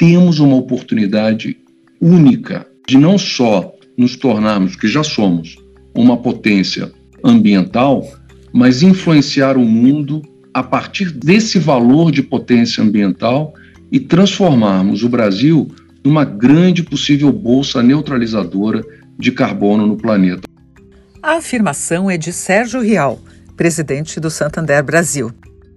temos uma oportunidade única de não só nos tornarmos, que já somos, uma potência ambiental, mas influenciar o mundo a partir desse valor de potência ambiental e transformarmos o Brasil numa grande possível bolsa neutralizadora de carbono no planeta. A afirmação é de Sérgio Rial, presidente do Santander Brasil.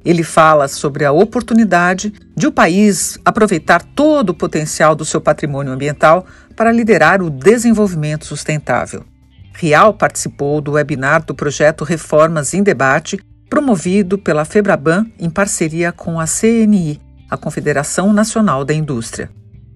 Ele fala sobre a oportunidade de o país aproveitar todo o potencial do seu patrimônio ambiental para liderar o desenvolvimento sustentável. Rial participou do webinar do projeto Reformas em Debate, promovido pela Febraban em parceria com a CNI, a Confederação Nacional da Indústria.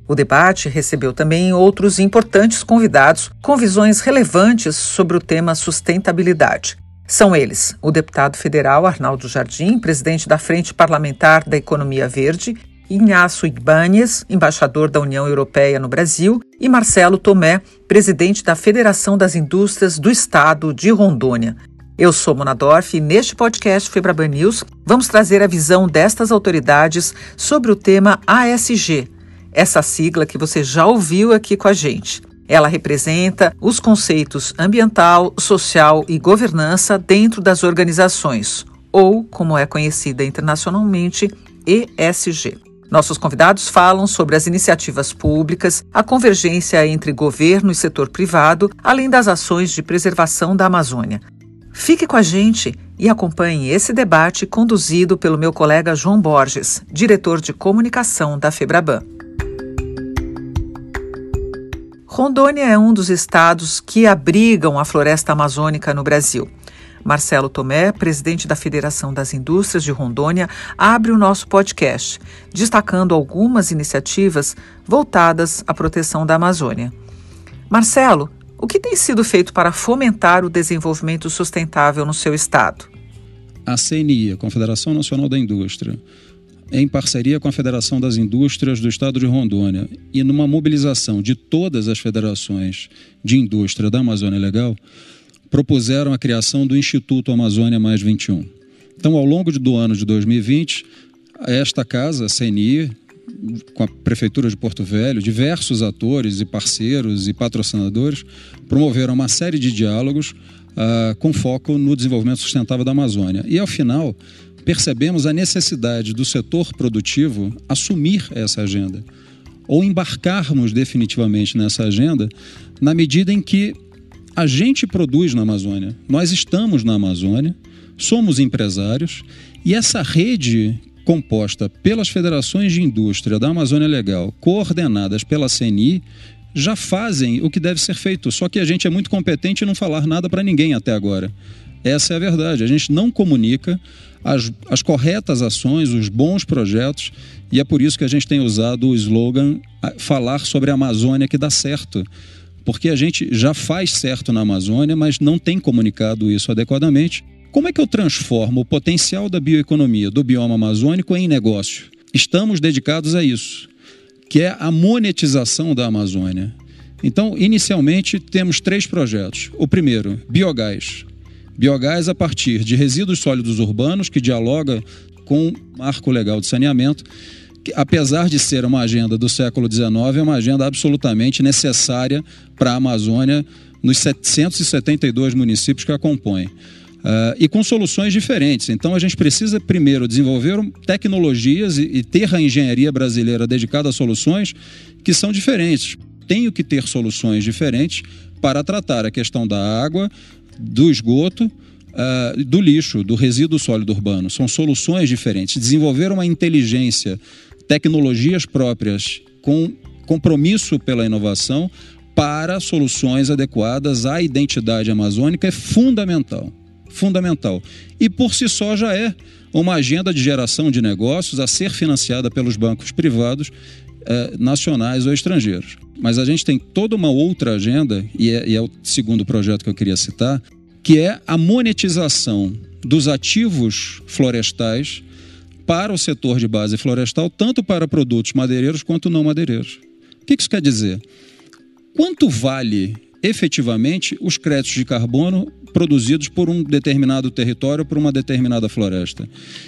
O debate recebeu também outros importantes convidados com visões relevantes sobre o tema sustentabilidade. São eles o deputado federal Arnaldo Jardim, presidente da Frente Parlamentar da Economia Verde, Inácio Ibanez, embaixador da União Europeia no Brasil, e Marcelo Tomé, presidente da Federação das Indústrias do Estado de Rondônia. Eu sou Mona Dorf e neste podcast Febraban News vamos trazer a visão destas autoridades sobre o tema ASG, essa sigla que você já ouviu aqui com a gente. Ela representa os conceitos ambiental, social e governança dentro das organizações, ou, como é conhecida internacionalmente, ESG. Nossos convidados falam sobre as iniciativas públicas, a convergência entre governo e setor privado, além das ações de preservação da Amazônia. Fique com a gente e acompanhe esse debate conduzido pelo meu colega João Borges, diretor de comunicação da Febraban. Rondônia é um dos estados que abrigam a floresta amazônica no Brasil. Marcelo Tomé, presidente da Federação das Indústrias de Rondônia, abre o nosso podcast, destacando algumas iniciativas voltadas à proteção da Amazônia. Marcelo, o que tem sido feito para fomentar o desenvolvimento sustentável no seu estado? A CNI, a Confederação Nacional da Indústria, em parceria com a Federação das Indústrias do Estado de Rondônia e numa mobilização de todas as federações de indústria da Amazônia Legal, propuseram a criação do Instituto Amazônia Mais 21. Então, ao longo do ano de 2020, esta casa, a CNI, com a Prefeitura de Porto Velho, diversos atores e parceiros e patrocinadores promoveram uma série de diálogos uh, com foco no desenvolvimento sustentável da Amazônia. E, ao final, percebemos a necessidade do setor produtivo assumir essa agenda ou embarcarmos definitivamente nessa agenda na medida em que a gente produz na Amazônia, nós estamos na Amazônia, somos empresários e essa rede composta pelas federações de indústria da Amazônia Legal, coordenadas pela CNI, já fazem o que deve ser feito. Só que a gente é muito competente em não falar nada para ninguém até agora. Essa é a verdade. A gente não comunica as, as corretas ações, os bons projetos, e é por isso que a gente tem usado o slogan falar sobre a Amazônia que dá certo. Porque a gente já faz certo na Amazônia, mas não tem comunicado isso adequadamente. Como é que eu transformo o potencial da bioeconomia do bioma amazônico em negócio? Estamos dedicados a isso, que é a monetização da Amazônia. Então, inicialmente, temos três projetos. O primeiro, biogás. Biogás a partir de resíduos sólidos urbanos, que dialoga com o marco legal de saneamento, que, apesar de ser uma agenda do século XIX, é uma agenda absolutamente necessária para a Amazônia nos 772 municípios que a compõem. Uh, e com soluções diferentes. Então a gente precisa primeiro desenvolver tecnologias e, e ter a engenharia brasileira dedicada a soluções que são diferentes. Tenho que ter soluções diferentes para tratar a questão da água, do esgoto, uh, do lixo, do resíduo sólido urbano. São soluções diferentes. Desenvolver uma inteligência, tecnologias próprias com compromisso pela inovação para soluções adequadas à identidade amazônica é fundamental. Fundamental. E por si só já é uma agenda de geração de negócios a ser financiada pelos bancos privados eh, nacionais ou estrangeiros. Mas a gente tem toda uma outra agenda, e é, e é o segundo projeto que eu queria citar, que é a monetização dos ativos florestais para o setor de base florestal, tanto para produtos madeireiros quanto não madeireiros. O que isso quer dizer? Quanto vale efetivamente os créditos de carbono produzidos por um determinado território, por uma determinada floresta.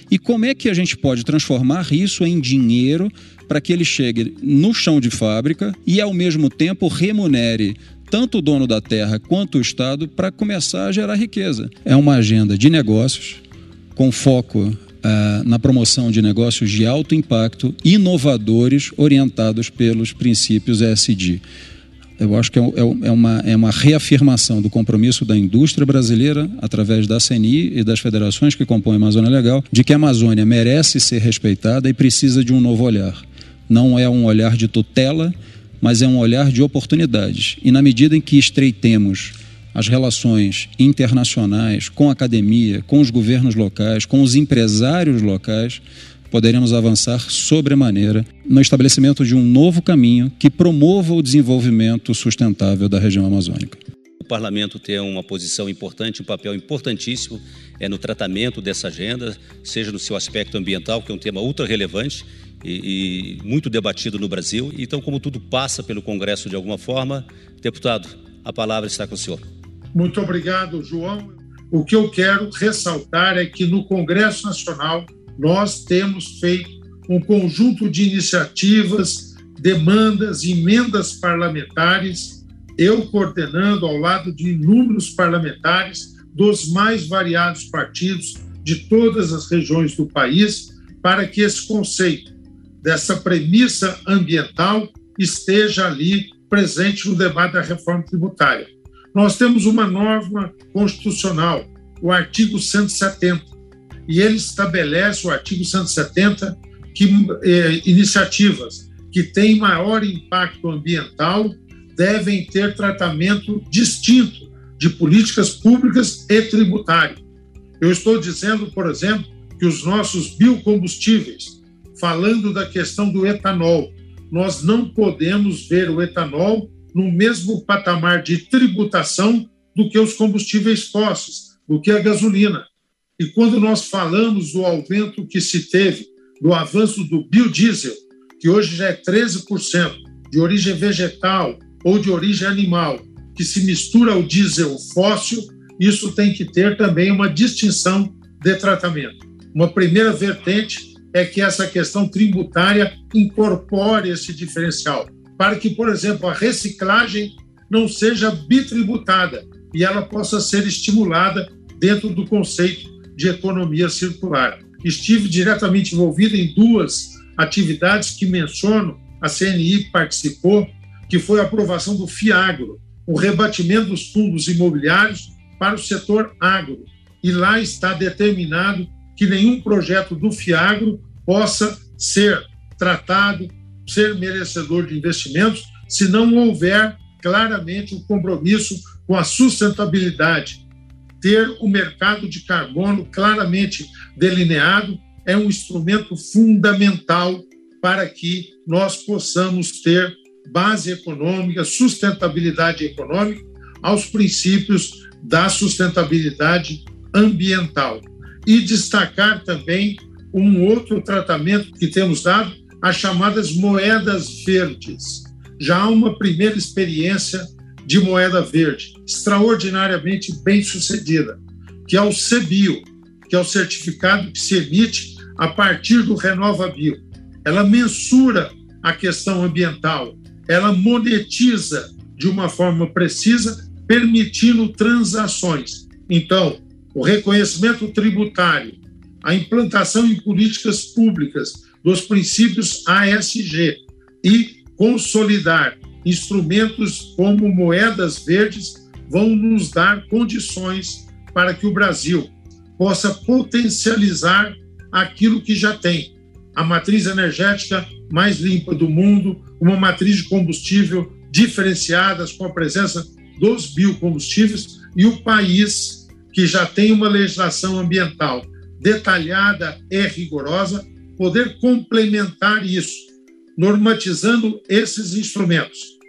E como é que a gente pode transformar isso em dinheiro para que ele chegue no chão de fábrica e, ao mesmo tempo, remunere tanto o dono da terra quanto o Estado para começar a gerar riqueza? É uma agenda de negócios com foco Uh, na promoção de negócios de alto impacto, inovadores, orientados pelos princípios ESG. Eu acho que é, é, é, uma, é uma reafirmação do compromisso da indústria brasileira, através da CNI e das federações que compõem a Amazônia Legal, de que a Amazônia merece ser respeitada e precisa de um novo olhar. Não é um olhar de tutela, mas é um olhar de oportunidades. E na medida em que estreitemos as relações internacionais com a academia, com os governos locais, com os empresários locais, poderemos avançar sobremaneira no estabelecimento de um novo caminho que promova o desenvolvimento sustentável da região amazônica. O parlamento tem uma posição importante, um papel importantíssimo é no tratamento dessa agenda, seja no seu aspecto ambiental, que é um tema ultra relevante e, e muito debatido no Brasil. Então, como tudo passa pelo Congresso de alguma forma, deputado, a palavra está com o senhor. Muito obrigado, João. O que eu quero ressaltar é que no Congresso Nacional nós temos feito um conjunto de iniciativas, demandas, emendas parlamentares, eu coordenando ao lado de inúmeros parlamentares dos mais variados partidos de todas as regiões do país, para que esse conceito dessa premissa ambiental esteja ali presente no debate da reforma tributária. Nós temos uma norma constitucional, o artigo 170, e ele estabelece, o artigo 170, que eh, iniciativas que têm maior impacto ambiental devem ter tratamento distinto de políticas públicas e tributário. Eu estou dizendo, por exemplo, que os nossos biocombustíveis, falando da questão do etanol, nós não podemos ver o etanol no mesmo patamar de tributação do que os combustíveis fósseis, do que a gasolina. E quando nós falamos do aumento que se teve, do avanço do biodiesel, que hoje já é 13%, de origem vegetal ou de origem animal, que se mistura ao diesel fóssil, isso tem que ter também uma distinção de tratamento. Uma primeira vertente é que essa questão tributária incorpore esse diferencial, para que, por exemplo, a reciclagem não seja bitributada e ela possa ser estimulada dentro do conceito de economia circular. Estive diretamente envolvido em duas atividades que menciono, a CNI participou, que foi a aprovação do FIAGRO, o rebatimento dos fundos imobiliários para o setor agro. E lá está determinado que nenhum projeto do FIAGRO possa ser tratado, ser merecedor de investimentos, se não houver claramente o um compromisso com a sustentabilidade, ter o mercado de carbono claramente delineado é um instrumento fundamental para que nós possamos ter base econômica, sustentabilidade econômica aos princípios da sustentabilidade ambiental. E destacar também um outro tratamento que temos dado, as chamadas moedas verdes. Já há uma primeira experiência de moeda verde, extraordinariamente bem sucedida, que é o CBio, que é o certificado que se emite a partir do Renova Bio. Ela mensura a questão ambiental, ela monetiza de uma forma precisa, permitindo transações. Então, o reconhecimento tributário, a implantação em políticas públicas dos princípios ASG e consolidar instrumentos como moedas verdes vão nos dar condições para que o Brasil possa potencializar aquilo que já tem. A matriz energética mais limpa do mundo, uma matriz de combustível diferenciadas com a presença dos biocombustíveis e o país que já tem uma legislação ambiental detalhada e rigorosa poder complementar isso normatizando esses instrumentos.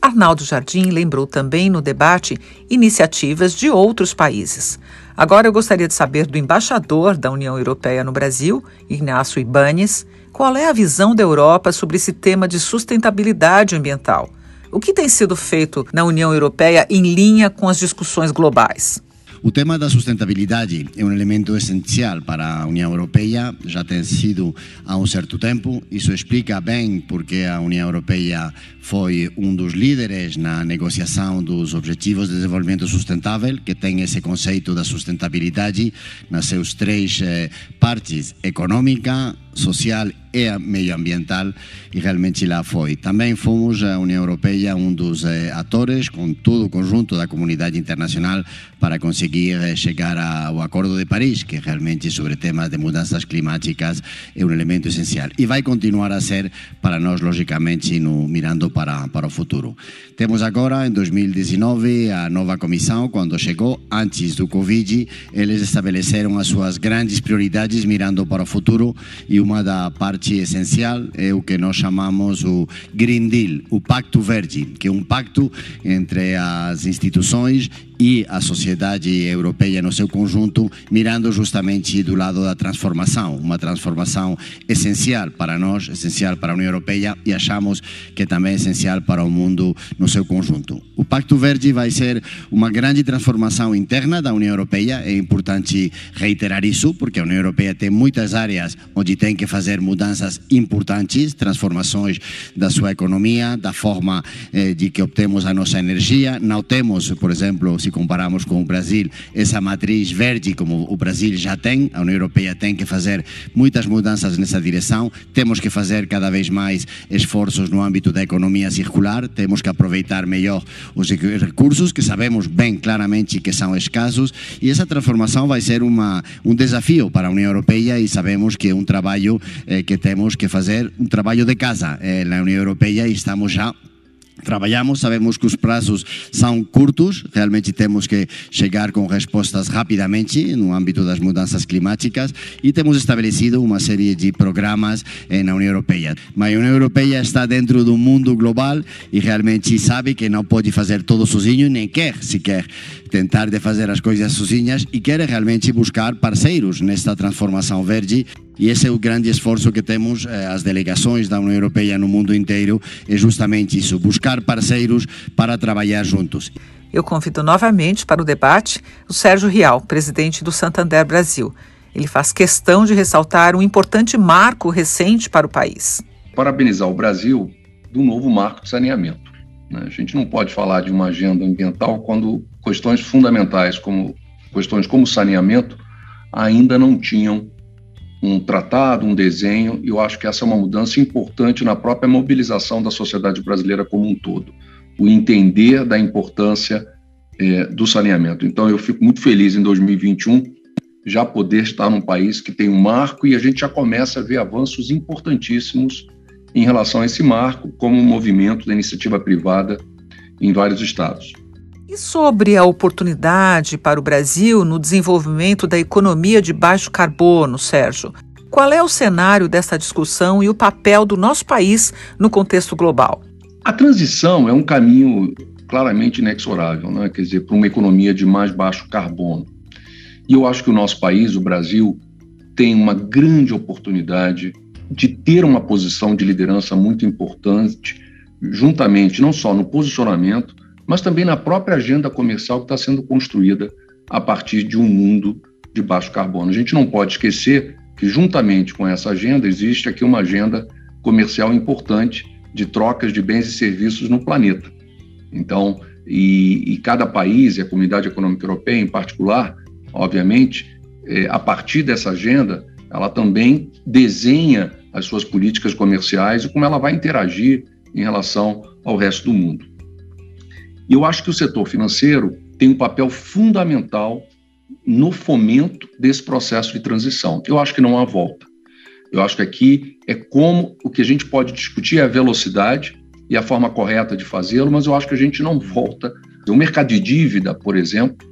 Arnaldo Jardim lembrou também no debate iniciativas de outros países. Agora eu gostaria de saber do embaixador da União Europeia no Brasil, Ignacio Ibanes, qual é a visão da Europa sobre esse tema de sustentabilidade ambiental. O que tem sido feito na União Europeia em linha com as discussões globais? O tema da sustentabilidade é um elemento essencial para a União Europeia, já tem sido há um certo tempo. Isso explica bem porque a União Europeia foi um dos líderes na negociação dos Objetivos de Desenvolvimento Sustentável, que tem esse conceito da sustentabilidade nas seus três eh, partes: econômica, social e medioambiental e realmente lá foi. Também fomos a União Europeia um dos eh, atores com todo o conjunto da comunidade internacional para conseguir eh, chegar ao Acordo de Paris, que realmente sobre temas de mudanças climáticas é um elemento essencial e vai continuar a ser para nós logicamente no, mirando para, para o futuro. Temos agora em 2019 a nova comissão quando chegou antes do Covid, eles estabeleceram as suas grandes prioridades mirando para o futuro e uma da parte essencial é o que nós chamamos o Green Deal, o Pacto Verde, que é um pacto entre as instituições e a sociedade europeia no seu conjunto, mirando justamente do lado da transformação, uma transformação essencial para nós, essencial para a União Europeia e achamos que também é essencial para o mundo no seu conjunto. O Pacto Verde vai ser uma grande transformação interna da União Europeia, é importante reiterar isso, porque a União Europeia tem muitas áreas onde tem que fazer mudanças importantes, transformações da sua economia, da forma eh, de que obtemos a nossa energia. Não temos, por exemplo, se comparamos com o Brasil, essa matriz verde como o Brasil já tem, a União Europeia tem que fazer muitas mudanças nessa direção, temos que fazer cada vez mais esforços no âmbito da economia circular, temos que aproveitar melhor os recursos que sabemos bem claramente que são escassos. E essa transformação vai ser uma, um desafio para a União Europeia e sabemos que é um trabalho eh, que temos que fazer, um trabalho de casa eh, na União Europeia e estamos já Trabalhamos, sabemos que os prazos são curtos, realmente temos que chegar com respostas rapidamente no âmbito das mudanças climáticas e temos estabelecido uma série de programas na União Europeia. Mas a União Europeia está dentro do mundo global e realmente sabe que não pode fazer tudo sozinho, nem quer sequer tentar de fazer as coisas sozinhas e quer realmente buscar parceiros nesta transformação verde e esse é o grande esforço que temos eh, as delegações da União Europeia no mundo inteiro, é justamente isso, buscar parceiros para trabalhar juntos. Eu convido novamente para o debate o Sérgio Rial, presidente do Santander Brasil. Ele faz questão de ressaltar um importante marco recente para o país. Parabenizar o Brasil do novo marco de saneamento. Né? A gente não pode falar de uma agenda ambiental quando questões fundamentais, como questões como saneamento, ainda não tinham um tratado, um desenho, e eu acho que essa é uma mudança importante na própria mobilização da sociedade brasileira como um todo, o entender da importância é, do saneamento. Então, eu fico muito feliz em 2021 já poder estar num país que tem um marco e a gente já começa a ver avanços importantíssimos em relação a esse marco, como um movimento da iniciativa privada em vários estados. E sobre a oportunidade para o Brasil no desenvolvimento da economia de baixo carbono, Sérgio? Qual é o cenário dessa discussão e o papel do nosso país no contexto global? A transição é um caminho claramente inexorável, né? quer dizer, para uma economia de mais baixo carbono. E eu acho que o nosso país, o Brasil, tem uma grande oportunidade de ter uma posição de liderança muito importante, juntamente não só no posicionamento, mas também na própria agenda comercial que está sendo construída a partir de um mundo de baixo carbono. A gente não pode esquecer que, juntamente com essa agenda, existe aqui uma agenda comercial importante de trocas de bens e serviços no planeta. Então, e, e cada país, e a Comunidade Econômica Europeia em particular, obviamente, é, a partir dessa agenda, ela também desenha as suas políticas comerciais e como ela vai interagir em relação ao resto do mundo. E eu acho que o setor financeiro tem um papel fundamental no fomento desse processo de transição. Eu acho que não há volta. Eu acho que aqui é como o que a gente pode discutir é a velocidade e a forma correta de fazê-lo, mas eu acho que a gente não volta. O mercado de dívida, por exemplo,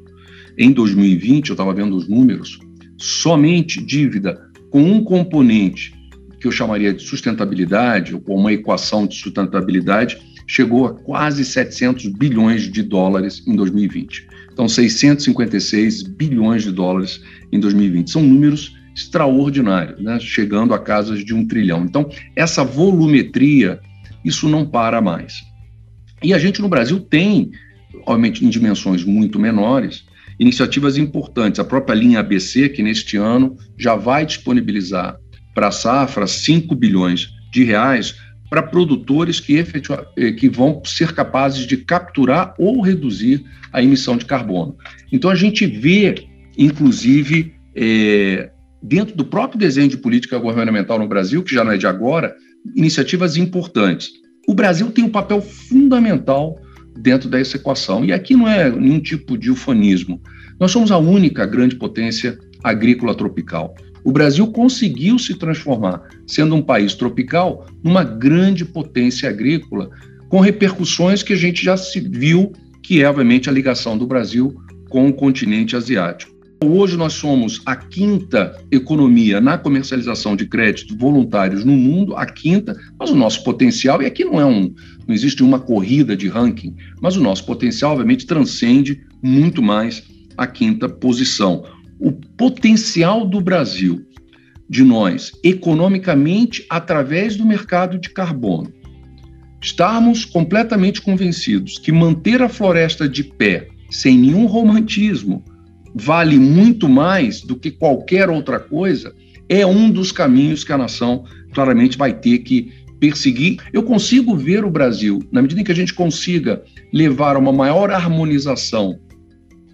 em 2020, eu estava vendo os números, somente dívida com um componente que eu chamaria de sustentabilidade, ou com uma equação de sustentabilidade, chegou a quase 700 bilhões de dólares em 2020. Então, 656 bilhões de dólares em 2020. São números extraordinários, né? chegando a casas de um trilhão. Então, essa volumetria, isso não para mais. E a gente no Brasil tem, obviamente, em dimensões muito menores, iniciativas importantes. A própria linha ABC, que neste ano já vai disponibilizar para a safra 5 bilhões de reais para produtores que, efetiva, eh, que vão ser capazes de capturar ou reduzir a emissão de carbono. Então, a gente vê, inclusive, é, dentro do próprio desenho de política governamental no Brasil, que já não é de agora, iniciativas importantes. O Brasil tem um papel fundamental dentro dessa equação. E aqui não é nenhum tipo de ufanismo. Nós somos a única grande potência agrícola tropical. O Brasil conseguiu se transformar, sendo um país tropical, numa grande potência agrícola, com repercussões que a gente já se viu, que é, obviamente, a ligação do Brasil com o continente asiático. Hoje nós somos a quinta economia na comercialização de créditos voluntários no mundo, a quinta, mas o nosso potencial, e aqui não é um, não existe uma corrida de ranking, mas o nosso potencial, obviamente, transcende muito mais a quinta posição o potencial do Brasil, de nós, economicamente, através do mercado de carbono, estarmos completamente convencidos que manter a floresta de pé, sem nenhum romantismo, vale muito mais do que qualquer outra coisa, é um dos caminhos que a nação claramente vai ter que perseguir. Eu consigo ver o Brasil, na medida em que a gente consiga levar uma maior harmonização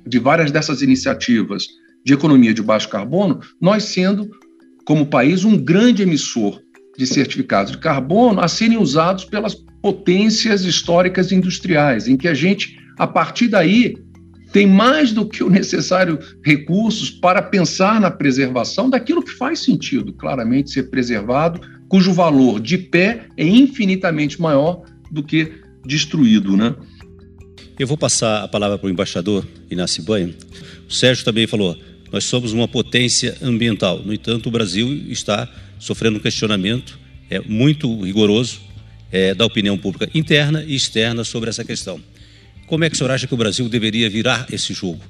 de várias dessas iniciativas de economia de baixo carbono, nós sendo, como país, um grande emissor de certificados de carbono a serem usados pelas potências históricas industriais, em que a gente, a partir daí, tem mais do que o necessário recursos para pensar na preservação daquilo que faz sentido, claramente, ser preservado, cujo valor de pé é infinitamente maior do que destruído, né? Eu vou passar a palavra para o embaixador Inácio Banho. O Sérgio também falou, nós somos uma potência ambiental. No entanto, o Brasil está sofrendo um questionamento é, muito rigoroso é, da opinião pública interna e externa sobre essa questão. Como é que o senhor acha que o Brasil deveria virar esse jogo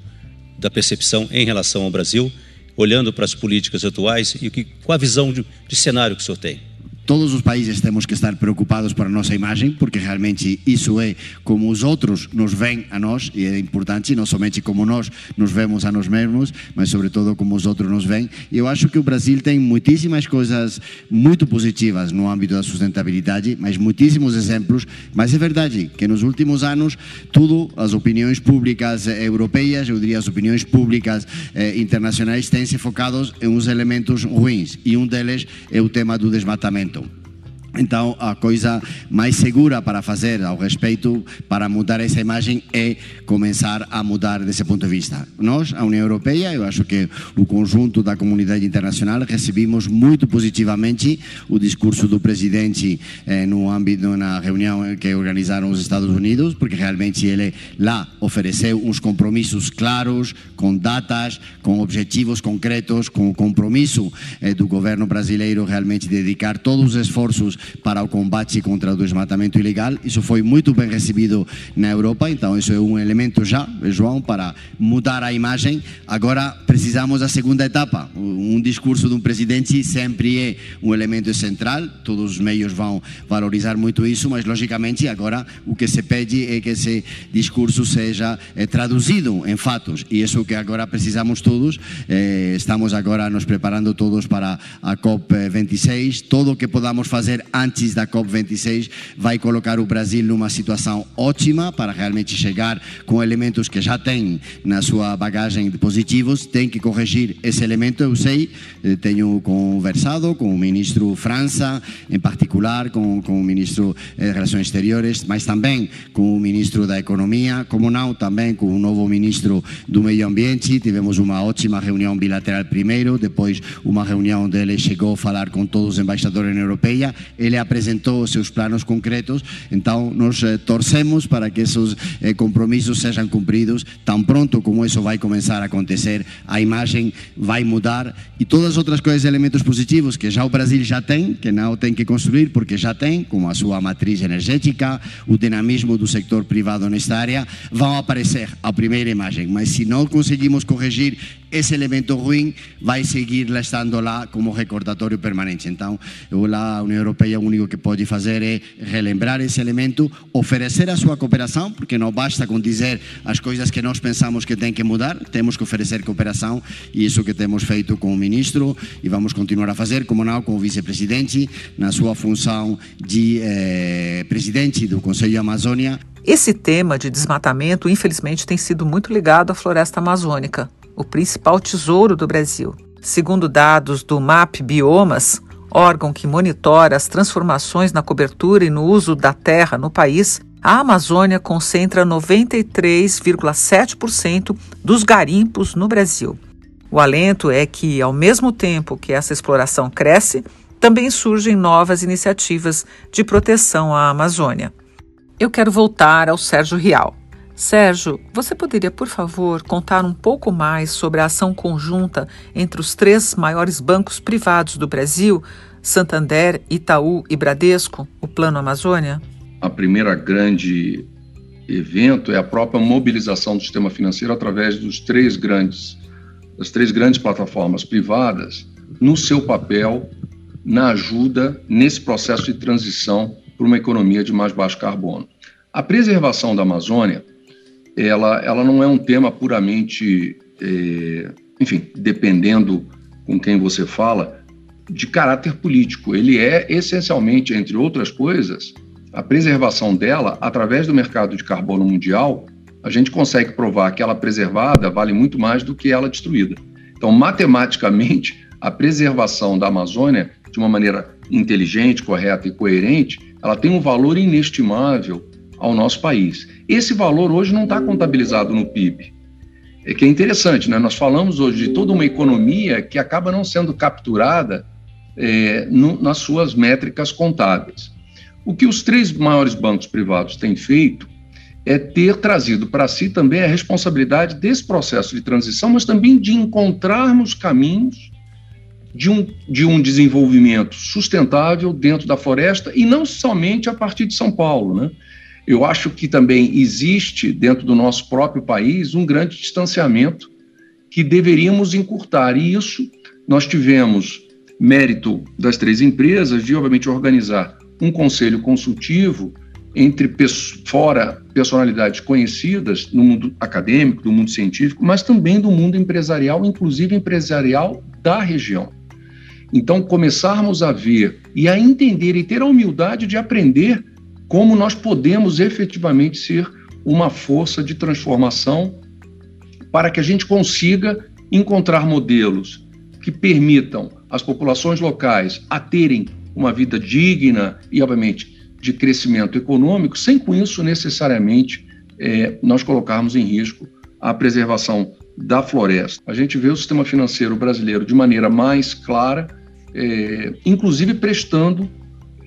da percepção em relação ao Brasil, olhando para as políticas atuais e que, qual a visão de, de cenário que o senhor tem? Todos os países temos que estar preocupados por a nossa imagem, porque realmente isso é como os outros nos veem a nós, e é importante, não somente como nós nos vemos a nós mesmos, mas sobretudo como os outros nos veem. E eu acho que o Brasil tem muitíssimas coisas muito positivas no âmbito da sustentabilidade, mas muitíssimos exemplos. Mas é verdade que nos últimos anos, tudo, as opiniões públicas europeias, eu diria as opiniões públicas eh, internacionais, têm se focados em uns elementos ruins, e um deles é o tema do desmatamento. Então, a coisa mais segura para fazer ao respeito, para mudar essa imagem, é começar a mudar desse ponto de vista. Nós, a União Europeia, eu acho que o conjunto da comunidade internacional, recebimos muito positivamente o discurso do presidente eh, no âmbito, na reunião que organizaram os Estados Unidos, porque realmente ele lá ofereceu uns compromissos claros, com datas, com objetivos concretos, com o compromisso eh, do governo brasileiro realmente dedicar todos os esforços para o combate contra o desmatamento ilegal. Isso foi muito bem recebido na Europa, então isso é um elemento já, João, para mudar a imagem. Agora precisamos da segunda etapa. Um discurso de um presidente sempre é um elemento central, todos os meios vão valorizar muito isso, mas logicamente agora o que se pede é que esse discurso seja é, traduzido em fatos e isso que agora precisamos todos. Eh, estamos agora nos preparando todos para a COP26, tudo o que podamos fazer antes da COP26 vai colocar o Brasil numa situação ótima para realmente chegar com elementos que já tem na sua bagagem de positivos, tem que corrigir esse elemento, eu sei, eh, tenho conversado com o ministro França, em particular com, com o ministro de Relações Exteriores, mas também com o ministro da Economia, como não, também com o novo ministro do Meio Ambiente, tivemos uma ótima reunião bilateral primeiro, depois uma reunião onde ele chegou a falar com todos os embaixadores na Europeia, ele apresentou os seus planos concretos, então nós eh, torcemos para que esses eh, compromissos sejam cumpridos. Tão pronto como isso vai começar a acontecer, a imagem vai mudar e todas as outras coisas, elementos positivos que já o Brasil já tem, que não tem que construir porque já tem, como a sua matriz energética, o dinamismo do setor privado nesta área, vão aparecer a primeira imagem. Mas se não conseguimos corrigir esse elemento ruim vai seguir estando lá como recordatório permanente. Então, a União Europeia o único que pode fazer é relembrar esse elemento, oferecer a sua cooperação, porque não basta com dizer as coisas que nós pensamos que tem que mudar, temos que oferecer cooperação e isso que temos feito com o ministro e vamos continuar a fazer, como não, com o vice-presidente, na sua função de eh, presidente do Conselho Amazônia. Esse tema de desmatamento, infelizmente, tem sido muito ligado à floresta amazônica o principal tesouro do Brasil. Segundo dados do MAP Biomas, órgão que monitora as transformações na cobertura e no uso da terra no país, a Amazônia concentra 93,7% dos garimpos no Brasil. O alento é que, ao mesmo tempo que essa exploração cresce, também surgem novas iniciativas de proteção à Amazônia. Eu quero voltar ao Sérgio Rial. Sérgio, você poderia, por favor, contar um pouco mais sobre a ação conjunta entre os três maiores bancos privados do Brasil, Santander, Itaú e Bradesco, o Plano Amazônia? A primeira grande evento é a própria mobilização do sistema financeiro através dos três grandes, das três grandes plataformas privadas no seu papel na ajuda nesse processo de transição para uma economia de mais baixo carbono. A preservação da Amazônia ela, ela não é um tema puramente, é, enfim, dependendo com quem você fala, de caráter político. Ele é essencialmente, entre outras coisas, a preservação dela através do mercado de carbono mundial. A gente consegue provar que ela preservada vale muito mais do que ela destruída. Então, matematicamente, a preservação da Amazônia, de uma maneira inteligente, correta e coerente, ela tem um valor inestimável ao nosso país. Esse valor hoje não está contabilizado no PIB. É que é interessante, né? Nós falamos hoje de toda uma economia que acaba não sendo capturada é, no, nas suas métricas contábeis. O que os três maiores bancos privados têm feito é ter trazido para si também a responsabilidade desse processo de transição, mas também de encontrarmos caminhos de um, de um desenvolvimento sustentável dentro da floresta e não somente a partir de São Paulo, né? Eu acho que também existe, dentro do nosso próprio país, um grande distanciamento que deveríamos encurtar. E isso nós tivemos mérito das três empresas de, obviamente, organizar um conselho consultivo entre fora personalidades conhecidas no mundo acadêmico, do mundo científico, mas também do mundo empresarial, inclusive empresarial da região. Então, começarmos a ver e a entender e ter a humildade de aprender como nós podemos efetivamente ser uma força de transformação para que a gente consiga encontrar modelos que permitam as populações locais a terem uma vida digna e, obviamente, de crescimento econômico, sem com isso necessariamente é, nós colocarmos em risco a preservação da floresta. A gente vê o sistema financeiro brasileiro de maneira mais clara, é, inclusive prestando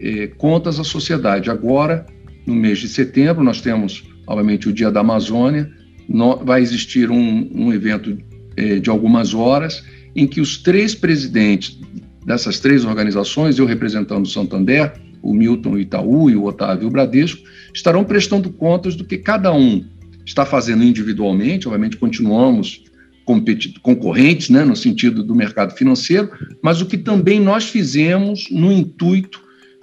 eh, contas à sociedade. Agora, no mês de setembro, nós temos, obviamente, o Dia da Amazônia, no, vai existir um, um evento eh, de algumas horas em que os três presidentes dessas três organizações, eu representando o Santander, o Milton o Itaú e o Otávio o Bradesco, estarão prestando contas do que cada um está fazendo individualmente, obviamente continuamos concorrentes, né, no sentido do mercado financeiro, mas o que também nós fizemos no intuito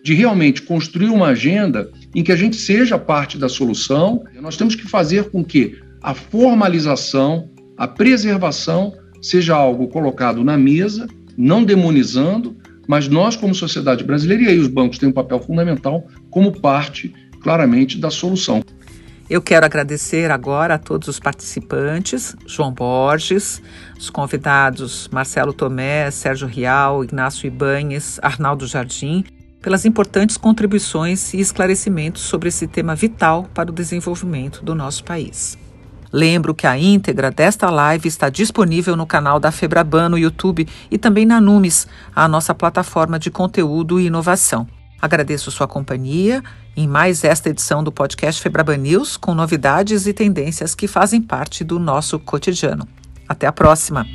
de realmente construir uma agenda em que a gente seja parte da solução. Nós temos que fazer com que a formalização, a preservação seja algo colocado na mesa, não demonizando, mas nós, como sociedade brasileira, e aí os bancos têm um papel fundamental como parte, claramente, da solução. Eu quero agradecer agora a todos os participantes, João Borges, os convidados Marcelo Tomé, Sérgio Rial, Ignácio Ibanes, Arnaldo Jardim pelas importantes contribuições e esclarecimentos sobre esse tema vital para o desenvolvimento do nosso país. Lembro que a íntegra desta live está disponível no canal da Febraban no YouTube e também na Numes, a nossa plataforma de conteúdo e inovação. Agradeço sua companhia em mais esta edição do podcast Febraban News com novidades e tendências que fazem parte do nosso cotidiano. Até a próxima!